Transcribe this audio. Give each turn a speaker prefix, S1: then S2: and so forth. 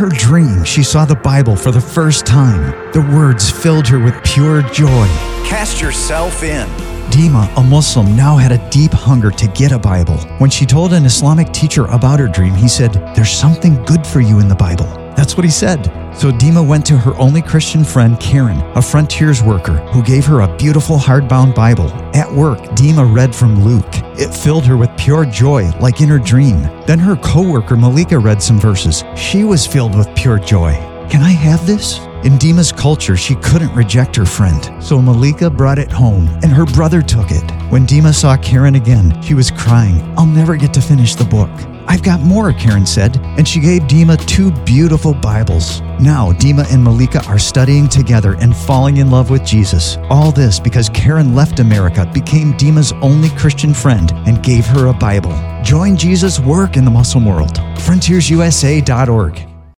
S1: her dream, she saw the Bible for the first time. The words filled her with pure joy.
S2: Cast yourself in.
S1: Deema, a Muslim, now had a deep hunger to get a Bible. When she told an Islamic teacher about her dream, he said, There's something good for you in the Bible. That's what he said. So Deema went to her only Christian friend, Karen, a frontiers worker, who gave her a beautiful hardbound Bible. At work, Deema read from Luke. It filled her with pure joy, like in her dream. Then her coworker, Malika, read some verses. She was filled with pure joy. Can I have this? In Deema's culture, she couldn't reject her friend, so Malika brought it home, and her brother took it. When Deema saw Karen again, she was crying, I'll never get to finish the book. I've got more, Karen said, and she gave Deema two beautiful Bibles. Now, Deema and Malika are studying together and falling in love with Jesus. All this because Karen left America, became Deema's only Christian friend, and gave her a Bible. Join Jesus' work in the Muslim world. FrontiersUSA.org.